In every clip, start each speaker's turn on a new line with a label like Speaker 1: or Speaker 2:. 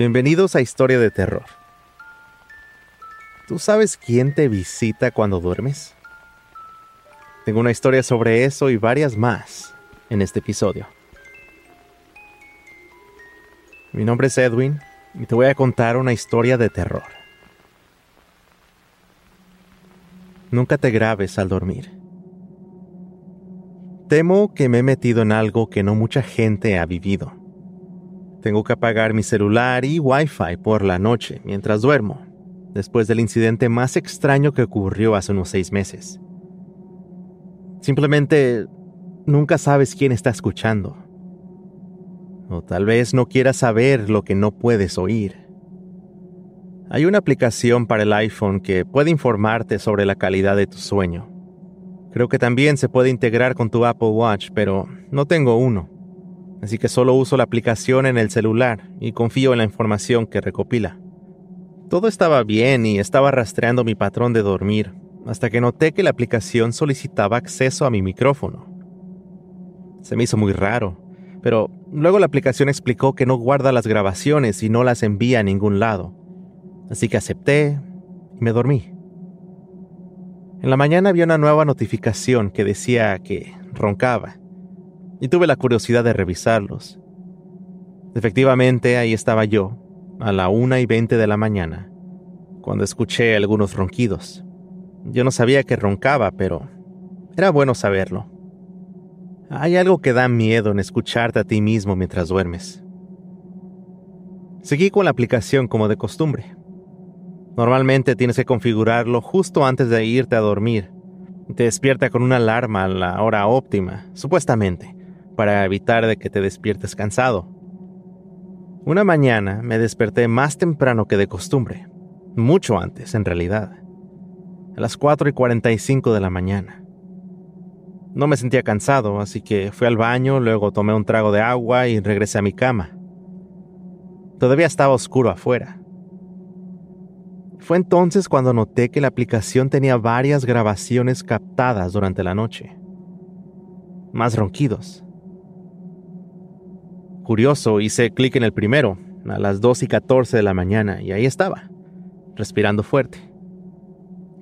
Speaker 1: Bienvenidos a Historia de Terror. ¿Tú sabes quién te visita cuando duermes? Tengo una historia sobre eso y varias más en este episodio. Mi nombre es Edwin y te voy a contar una historia de terror. Nunca te grabes al dormir. Temo que me he metido en algo que no mucha gente ha vivido. Tengo que apagar mi celular y Wi-Fi por la noche mientras duermo, después del incidente más extraño que ocurrió hace unos seis meses. Simplemente nunca sabes quién está escuchando. O tal vez no quieras saber lo que no puedes oír. Hay una aplicación para el iPhone que puede informarte sobre la calidad de tu sueño. Creo que también se puede integrar con tu Apple Watch, pero no tengo uno así que solo uso la aplicación en el celular y confío en la información que recopila. Todo estaba bien y estaba rastreando mi patrón de dormir, hasta que noté que la aplicación solicitaba acceso a mi micrófono. Se me hizo muy raro, pero luego la aplicación explicó que no guarda las grabaciones y no las envía a ningún lado, así que acepté y me dormí. En la mañana había una nueva notificación que decía que roncaba y tuve la curiosidad de revisarlos. Efectivamente, ahí estaba yo, a la una y veinte de la mañana, cuando escuché algunos ronquidos. Yo no sabía que roncaba, pero era bueno saberlo. Hay algo que da miedo en escucharte a ti mismo mientras duermes. Seguí con la aplicación como de costumbre. Normalmente tienes que configurarlo justo antes de irte a dormir. Te despierta con una alarma a la hora óptima, supuestamente para evitar de que te despiertes cansado. Una mañana me desperté más temprano que de costumbre, mucho antes en realidad, a las 4 y 45 de la mañana. No me sentía cansado, así que fui al baño, luego tomé un trago de agua y regresé a mi cama. Todavía estaba oscuro afuera. Fue entonces cuando noté que la aplicación tenía varias grabaciones captadas durante la noche. Más ronquidos, Curioso, hice clic en el primero, a las 2 y 14 de la mañana, y ahí estaba, respirando fuerte.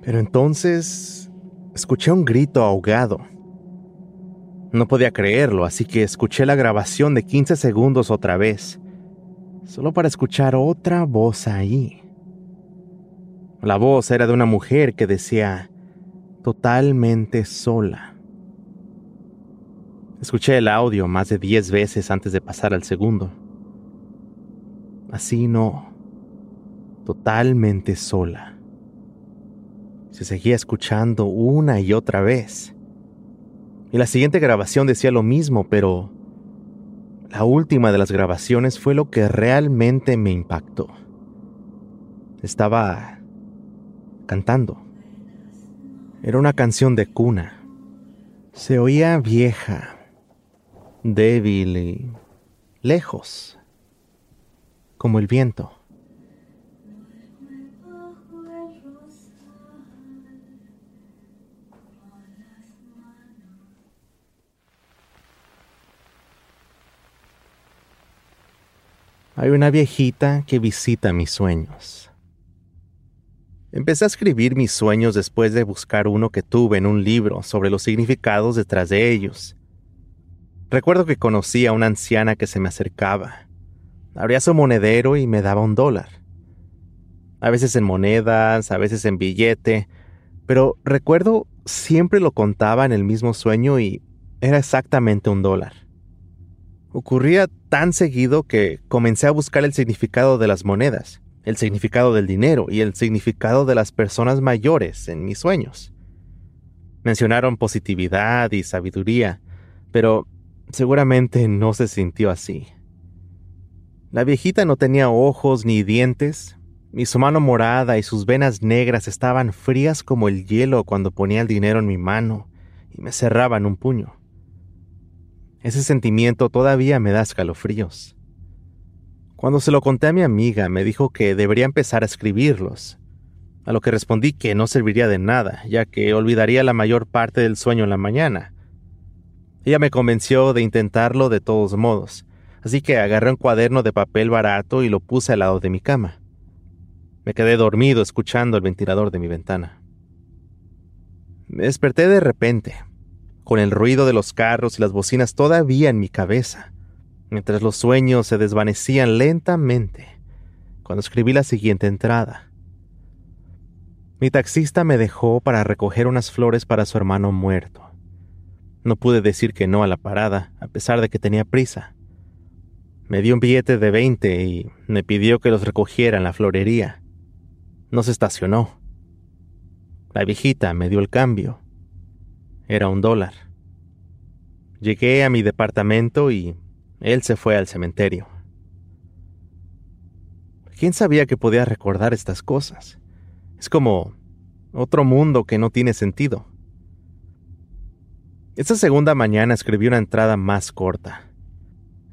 Speaker 1: Pero entonces escuché un grito ahogado. No podía creerlo, así que escuché la grabación de 15 segundos otra vez, solo para escuchar otra voz ahí. La voz era de una mujer que decía, totalmente sola. Escuché el audio más de diez veces antes de pasar al segundo. Así no, totalmente sola. Se seguía escuchando una y otra vez. Y la siguiente grabación decía lo mismo, pero la última de las grabaciones fue lo que realmente me impactó. Estaba cantando. Era una canción de cuna. Se oía vieja, débil y lejos, como el viento. Hay una viejita que visita mis sueños. Empecé a escribir mis sueños después de buscar uno que tuve en un libro sobre los significados detrás de ellos Recuerdo que conocí a una anciana que se me acercaba. Abría su monedero y me daba un dólar. A veces en monedas, a veces en billete, pero recuerdo siempre lo contaba en el mismo sueño y era exactamente un dólar. Ocurría tan seguido que comencé a buscar el significado de las monedas, el significado del dinero y el significado de las personas mayores en mis sueños. Mencionaron positividad y sabiduría, pero Seguramente no se sintió así. La viejita no tenía ojos ni dientes, y su mano morada y sus venas negras estaban frías como el hielo cuando ponía el dinero en mi mano y me cerraba en un puño. Ese sentimiento todavía me da escalofríos. Cuando se lo conté a mi amiga, me dijo que debería empezar a escribirlos, a lo que respondí que no serviría de nada, ya que olvidaría la mayor parte del sueño en la mañana, ella me convenció de intentarlo de todos modos, así que agarré un cuaderno de papel barato y lo puse al lado de mi cama. Me quedé dormido escuchando el ventilador de mi ventana. Me desperté de repente, con el ruido de los carros y las bocinas todavía en mi cabeza, mientras los sueños se desvanecían lentamente, cuando escribí la siguiente entrada. Mi taxista me dejó para recoger unas flores para su hermano muerto. No pude decir que no a la parada, a pesar de que tenía prisa. Me dio un billete de veinte y me pidió que los recogiera en la florería. No se estacionó. La viejita me dio el cambio. Era un dólar. Llegué a mi departamento y él se fue al cementerio. ¿Quién sabía que podía recordar estas cosas? Es como otro mundo que no tiene sentido. Esa segunda mañana escribí una entrada más corta.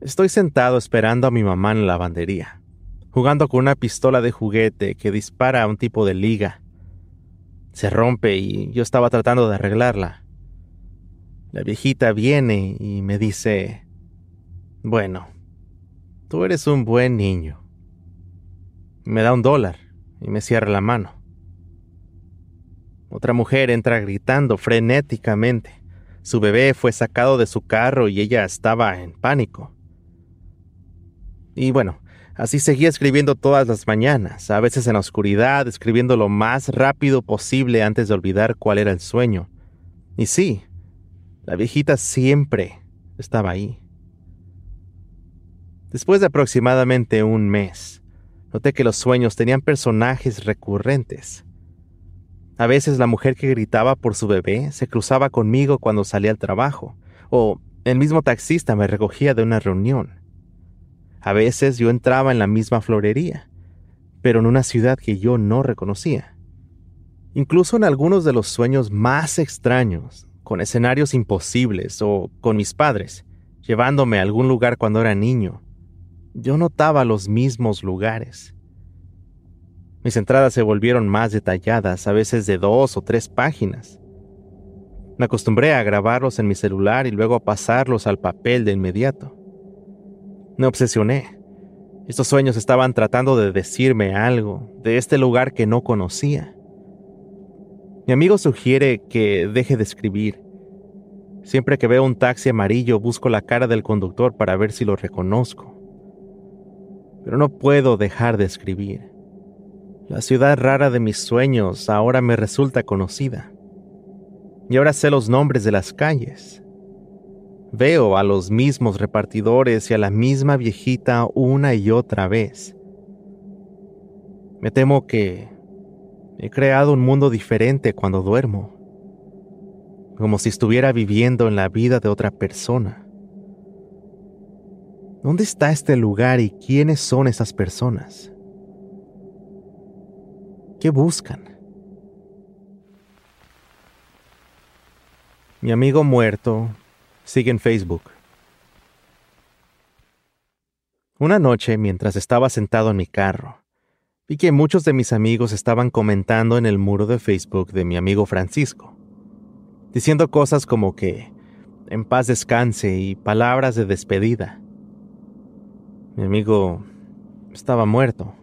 Speaker 1: Estoy sentado esperando a mi mamá en la lavandería, jugando con una pistola de juguete que dispara a un tipo de liga. Se rompe y yo estaba tratando de arreglarla. La viejita viene y me dice, bueno, tú eres un buen niño. Me da un dólar y me cierra la mano. Otra mujer entra gritando frenéticamente. Su bebé fue sacado de su carro y ella estaba en pánico. Y bueno, así seguía escribiendo todas las mañanas, a veces en la oscuridad, escribiendo lo más rápido posible antes de olvidar cuál era el sueño. Y sí, la viejita siempre estaba ahí. Después de aproximadamente un mes, noté que los sueños tenían personajes recurrentes. A veces la mujer que gritaba por su bebé se cruzaba conmigo cuando salía al trabajo, o el mismo taxista me recogía de una reunión. A veces yo entraba en la misma florería, pero en una ciudad que yo no reconocía. Incluso en algunos de los sueños más extraños, con escenarios imposibles o con mis padres, llevándome a algún lugar cuando era niño, yo notaba los mismos lugares. Mis entradas se volvieron más detalladas, a veces de dos o tres páginas. Me acostumbré a grabarlos en mi celular y luego a pasarlos al papel de inmediato. Me obsesioné. Estos sueños estaban tratando de decirme algo de este lugar que no conocía. Mi amigo sugiere que deje de escribir. Siempre que veo un taxi amarillo busco la cara del conductor para ver si lo reconozco. Pero no puedo dejar de escribir. La ciudad rara de mis sueños ahora me resulta conocida. Y ahora sé los nombres de las calles. Veo a los mismos repartidores y a la misma viejita una y otra vez. Me temo que he creado un mundo diferente cuando duermo, como si estuviera viviendo en la vida de otra persona. ¿Dónde está este lugar y quiénes son esas personas? ¿Qué buscan? Mi amigo muerto sigue en Facebook. Una noche, mientras estaba sentado en mi carro, vi que muchos de mis amigos estaban comentando en el muro de Facebook de mi amigo Francisco, diciendo cosas como que en paz descanse y palabras de despedida. Mi amigo estaba muerto.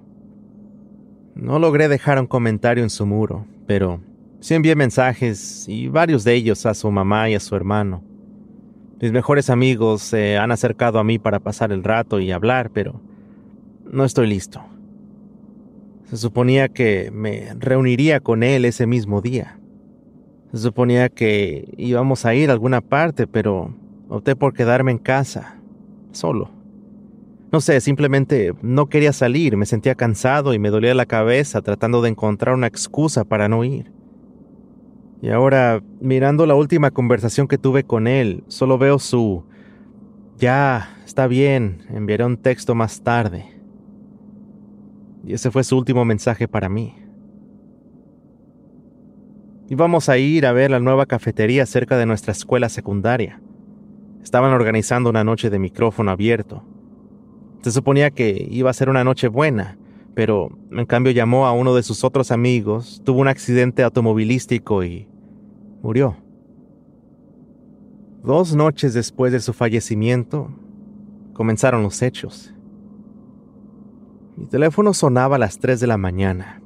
Speaker 1: No logré dejar un comentario en su muro, pero sí envié mensajes y varios de ellos a su mamá y a su hermano. Mis mejores amigos se han acercado a mí para pasar el rato y hablar, pero no estoy listo. Se suponía que me reuniría con él ese mismo día. Se suponía que íbamos a ir a alguna parte, pero opté por quedarme en casa, solo. No sé, simplemente no quería salir, me sentía cansado y me dolía la cabeza tratando de encontrar una excusa para no ir. Y ahora, mirando la última conversación que tuve con él, solo veo su... Ya, está bien, enviaré un texto más tarde. Y ese fue su último mensaje para mí. Íbamos a ir a ver la nueva cafetería cerca de nuestra escuela secundaria. Estaban organizando una noche de micrófono abierto. Se suponía que iba a ser una noche buena, pero en cambio llamó a uno de sus otros amigos, tuvo un accidente automovilístico y murió. Dos noches después de su fallecimiento, comenzaron los hechos. Mi teléfono sonaba a las 3 de la mañana.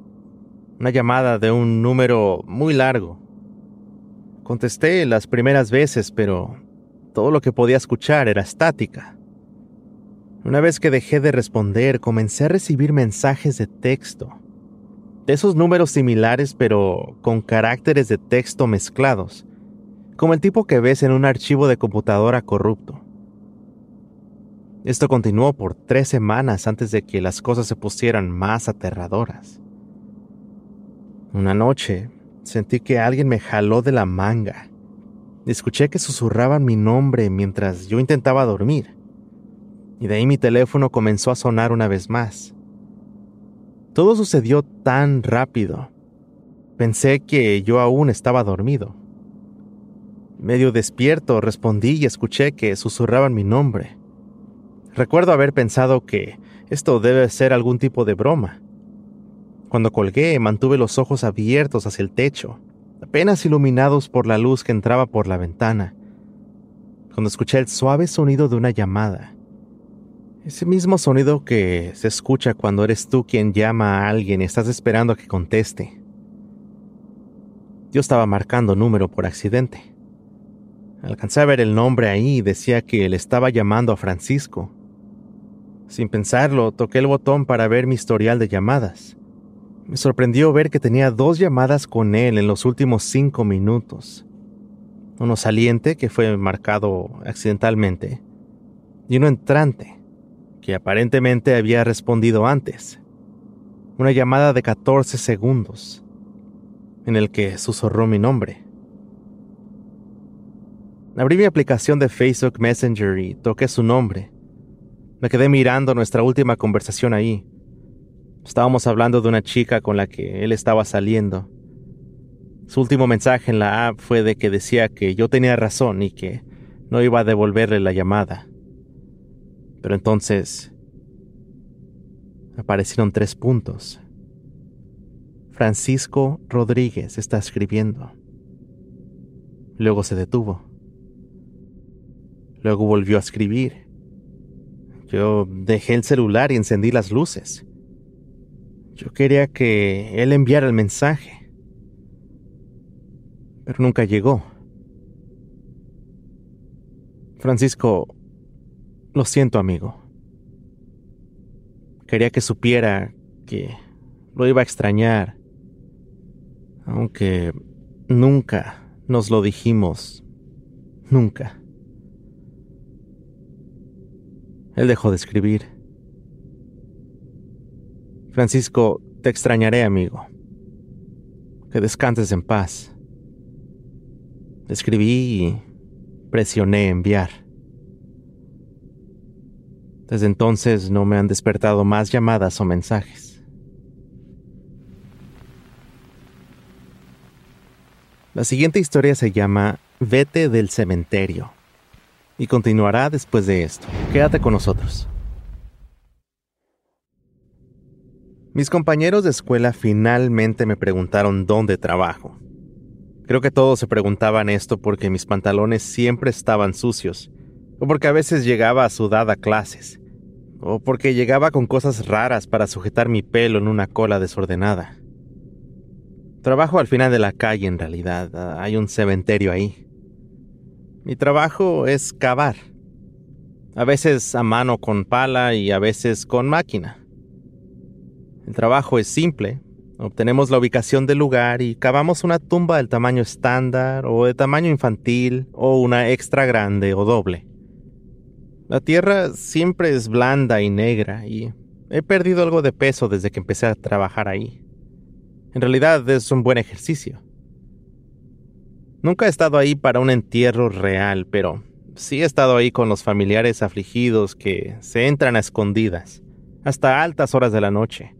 Speaker 1: Una llamada de un número muy largo. Contesté las primeras veces, pero todo lo que podía escuchar era estática. Una vez que dejé de responder, comencé a recibir mensajes de texto. De esos números similares, pero con caracteres de texto mezclados, como el tipo que ves en un archivo de computadora corrupto. Esto continuó por tres semanas antes de que las cosas se pusieran más aterradoras. Una noche sentí que alguien me jaló de la manga. Escuché que susurraban mi nombre mientras yo intentaba dormir. Y de ahí mi teléfono comenzó a sonar una vez más. Todo sucedió tan rápido. Pensé que yo aún estaba dormido. Medio despierto respondí y escuché que susurraban mi nombre. Recuerdo haber pensado que esto debe ser algún tipo de broma. Cuando colgué, mantuve los ojos abiertos hacia el techo, apenas iluminados por la luz que entraba por la ventana, cuando escuché el suave sonido de una llamada. Ese mismo sonido que se escucha cuando eres tú quien llama a alguien y estás esperando a que conteste. Yo estaba marcando número por accidente. Alcancé a ver el nombre ahí y decía que le estaba llamando a Francisco. Sin pensarlo, toqué el botón para ver mi historial de llamadas. Me sorprendió ver que tenía dos llamadas con él en los últimos cinco minutos. Uno saliente, que fue marcado accidentalmente, y uno entrante, que aparentemente había respondido antes. Una llamada de 14 segundos, en el que susurró mi nombre. Abrí mi aplicación de Facebook Messenger y toqué su nombre me quedé mirando nuestra última conversación ahí. Estábamos hablando de una chica con la que él estaba saliendo. Su último mensaje en la app fue de que decía que yo tenía razón y que no iba a devolverle la llamada. Pero entonces aparecieron tres puntos. Francisco Rodríguez está escribiendo. Luego se detuvo. Luego volvió a escribir. Yo dejé el celular y encendí las luces. Yo quería que él enviara el mensaje. Pero nunca llegó. Francisco, lo siento amigo. Quería que supiera que lo iba a extrañar, aunque nunca nos lo dijimos, nunca. Él dejó de escribir. Francisco, te extrañaré, amigo. Que descanses en paz. Escribí y presioné enviar. Desde entonces no me han despertado más llamadas o mensajes. La siguiente historia se llama Vete del cementerio y continuará después de esto. Quédate con nosotros. Mis compañeros de escuela finalmente me preguntaron dónde trabajo. Creo que todos se preguntaban esto porque mis pantalones siempre estaban sucios, o porque a veces llegaba a sudada a clases, o porque llegaba con cosas raras para sujetar mi pelo en una cola desordenada. Trabajo al final de la calle en realidad, hay un cementerio ahí. Mi trabajo es cavar. A veces a mano con pala y a veces con máquina. El trabajo es simple. Obtenemos la ubicación del lugar y cavamos una tumba del tamaño estándar o de tamaño infantil o una extra grande o doble. La tierra siempre es blanda y negra y he perdido algo de peso desde que empecé a trabajar ahí. En realidad es un buen ejercicio. Nunca he estado ahí para un entierro real, pero sí he estado ahí con los familiares afligidos que se entran a escondidas, hasta altas horas de la noche,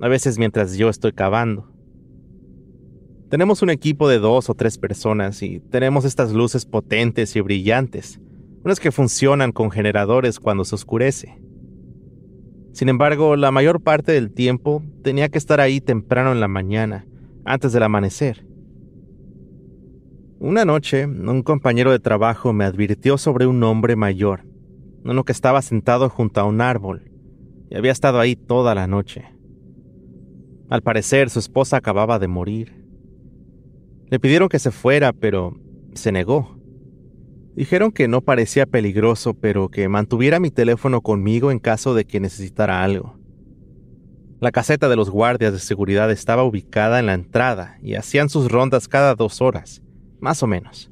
Speaker 1: a veces mientras yo estoy cavando. Tenemos un equipo de dos o tres personas y tenemos estas luces potentes y brillantes, unas que funcionan con generadores cuando se oscurece. Sin embargo, la mayor parte del tiempo tenía que estar ahí temprano en la mañana, antes del amanecer una noche, un compañero de trabajo me advirtió sobre un hombre mayor, uno que estaba sentado junto a un árbol y había estado ahí toda la noche. Al parecer su esposa acababa de morir. Le pidieron que se fuera, pero se negó. Dijeron que no parecía peligroso, pero que mantuviera mi teléfono conmigo en caso de que necesitara algo. La caseta de los guardias de seguridad estaba ubicada en la entrada y hacían sus rondas cada dos horas, más o menos.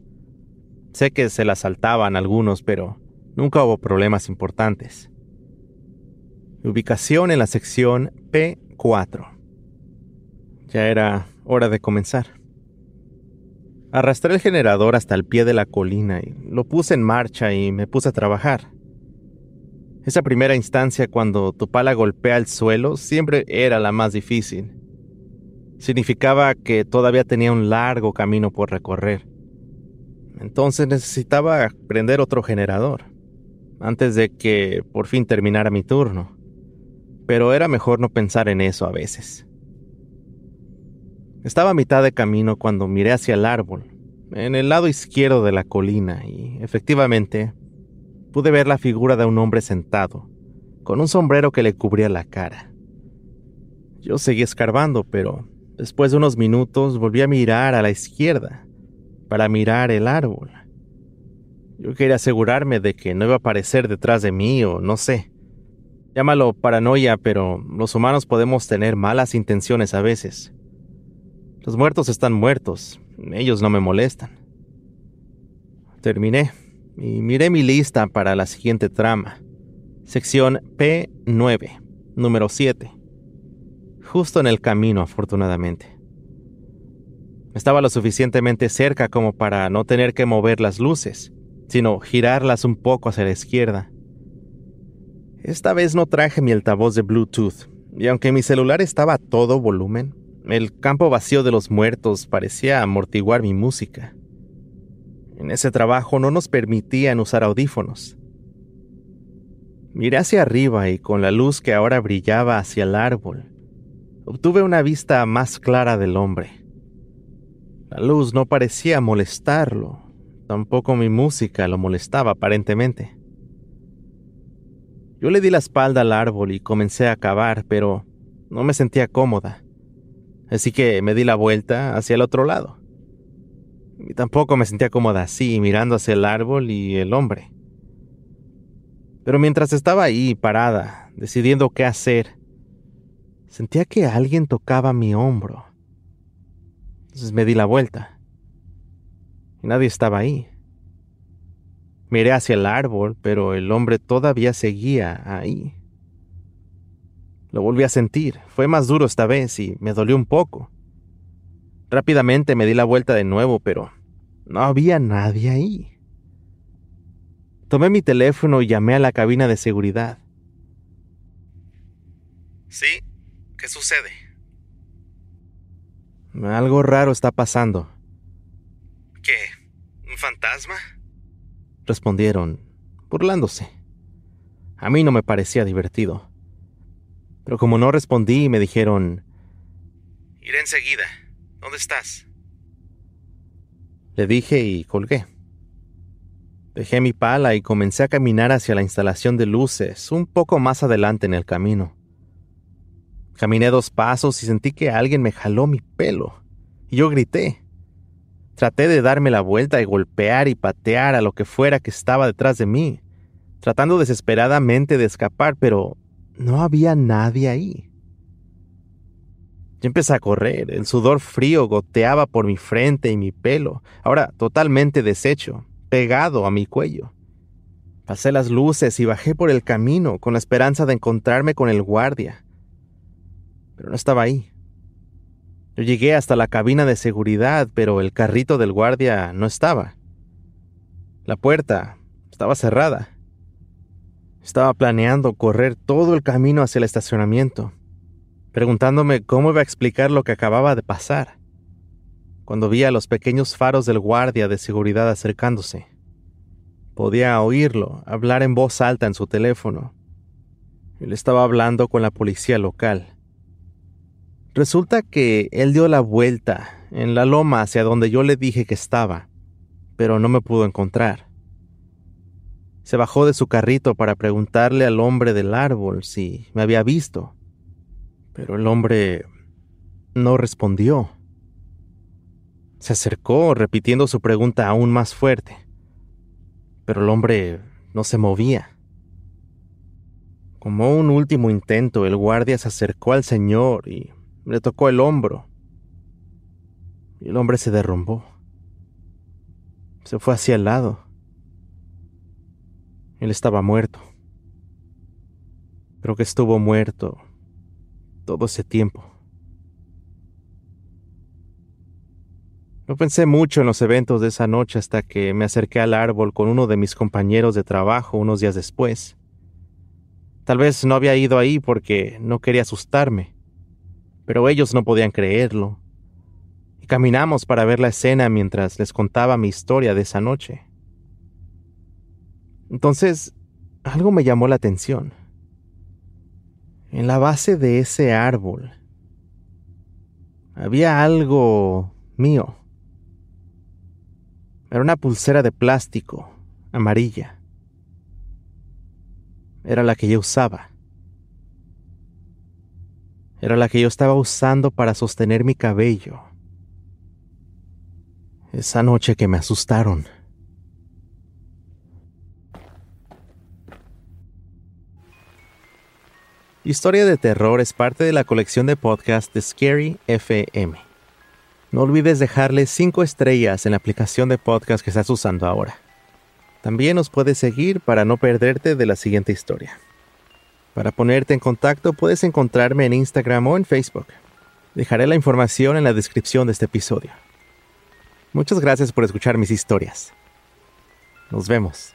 Speaker 1: Sé que se la saltaban algunos, pero nunca hubo problemas importantes. Ubicación en la sección P4. Ya era hora de comenzar. Arrastré el generador hasta el pie de la colina y lo puse en marcha y me puse a trabajar. Esa primera instancia cuando tu pala golpea el suelo siempre era la más difícil. Significaba que todavía tenía un largo camino por recorrer. Entonces necesitaba prender otro generador, antes de que por fin terminara mi turno. Pero era mejor no pensar en eso a veces. Estaba a mitad de camino cuando miré hacia el árbol, en el lado izquierdo de la colina, y efectivamente pude ver la figura de un hombre sentado, con un sombrero que le cubría la cara. Yo seguí escarbando, pero después de unos minutos volví a mirar a la izquierda, para mirar el árbol. Yo quería asegurarme de que no iba a aparecer detrás de mí o no sé. Llámalo paranoia, pero los humanos podemos tener malas intenciones a veces. Los muertos están muertos, ellos no me molestan. Terminé y miré mi lista para la siguiente trama. Sección P9, número 7. Justo en el camino, afortunadamente. Estaba lo suficientemente cerca como para no tener que mover las luces, sino girarlas un poco hacia la izquierda. Esta vez no traje mi altavoz de Bluetooth, y aunque mi celular estaba a todo volumen, el campo vacío de los muertos parecía amortiguar mi música. En ese trabajo no nos permitían usar audífonos. Miré hacia arriba y con la luz que ahora brillaba hacia el árbol, obtuve una vista más clara del hombre. La luz no parecía molestarlo, tampoco mi música lo molestaba aparentemente. Yo le di la espalda al árbol y comencé a cavar, pero no me sentía cómoda, así que me di la vuelta hacia el otro lado. Y tampoco me sentía cómoda así, mirando hacia el árbol y el hombre. Pero mientras estaba ahí, parada, decidiendo qué hacer, sentía que alguien tocaba mi hombro. Entonces me di la vuelta. Y nadie estaba ahí. Miré hacia el árbol, pero el hombre todavía seguía ahí. Lo volví a sentir. Fue más duro esta vez y me dolió un poco. Rápidamente me di la vuelta de nuevo, pero no había nadie ahí. Tomé mi teléfono y llamé a la cabina de seguridad.
Speaker 2: Sí, ¿qué sucede?
Speaker 1: Algo raro está pasando.
Speaker 2: ¿Qué? ¿Un fantasma?
Speaker 1: Respondieron, burlándose. A mí no me parecía divertido. Pero como no respondí, me dijeron...
Speaker 2: Iré enseguida. ¿Dónde estás?
Speaker 1: Le dije y colgué. Dejé mi pala y comencé a caminar hacia la instalación de luces, un poco más adelante en el camino. Caminé dos pasos y sentí que alguien me jaló mi pelo, y yo grité. Traté de darme la vuelta y golpear y patear a lo que fuera que estaba detrás de mí, tratando desesperadamente de escapar, pero no había nadie ahí. Yo empecé a correr, el sudor frío goteaba por mi frente y mi pelo, ahora totalmente deshecho, pegado a mi cuello. Pasé las luces y bajé por el camino con la esperanza de encontrarme con el guardia. Pero no estaba ahí. Yo llegué hasta la cabina de seguridad, pero el carrito del guardia no estaba. La puerta estaba cerrada. Estaba planeando correr todo el camino hacia el estacionamiento preguntándome cómo iba a explicar lo que acababa de pasar, cuando vi a los pequeños faros del guardia de seguridad acercándose. Podía oírlo hablar en voz alta en su teléfono. Él estaba hablando con la policía local. Resulta que él dio la vuelta en la loma hacia donde yo le dije que estaba, pero no me pudo encontrar. Se bajó de su carrito para preguntarle al hombre del árbol si me había visto, pero el hombre no respondió. Se acercó, repitiendo su pregunta aún más fuerte, pero el hombre no se movía. Como un último intento, el guardia se acercó al señor y le tocó el hombro. Y el hombre se derrumbó. Se fue hacia el lado. Él estaba muerto. Creo que estuvo muerto todo ese tiempo. No pensé mucho en los eventos de esa noche hasta que me acerqué al árbol con uno de mis compañeros de trabajo unos días después. Tal vez no había ido ahí porque no quería asustarme, pero ellos no podían creerlo. Y caminamos para ver la escena mientras les contaba mi historia de esa noche. Entonces, algo me llamó la atención. En la base de ese árbol había algo mío. Era una pulsera de plástico, amarilla. Era la que yo usaba. Era la que yo estaba usando para sostener mi cabello. Esa noche que me asustaron. Historia de terror es parte de la colección de podcast de Scary FM. No olvides dejarle 5 estrellas en la aplicación de podcast que estás usando ahora. También nos puedes seguir para no perderte de la siguiente historia. Para ponerte en contacto puedes encontrarme en Instagram o en Facebook. Dejaré la información en la descripción de este episodio. Muchas gracias por escuchar mis historias. Nos vemos.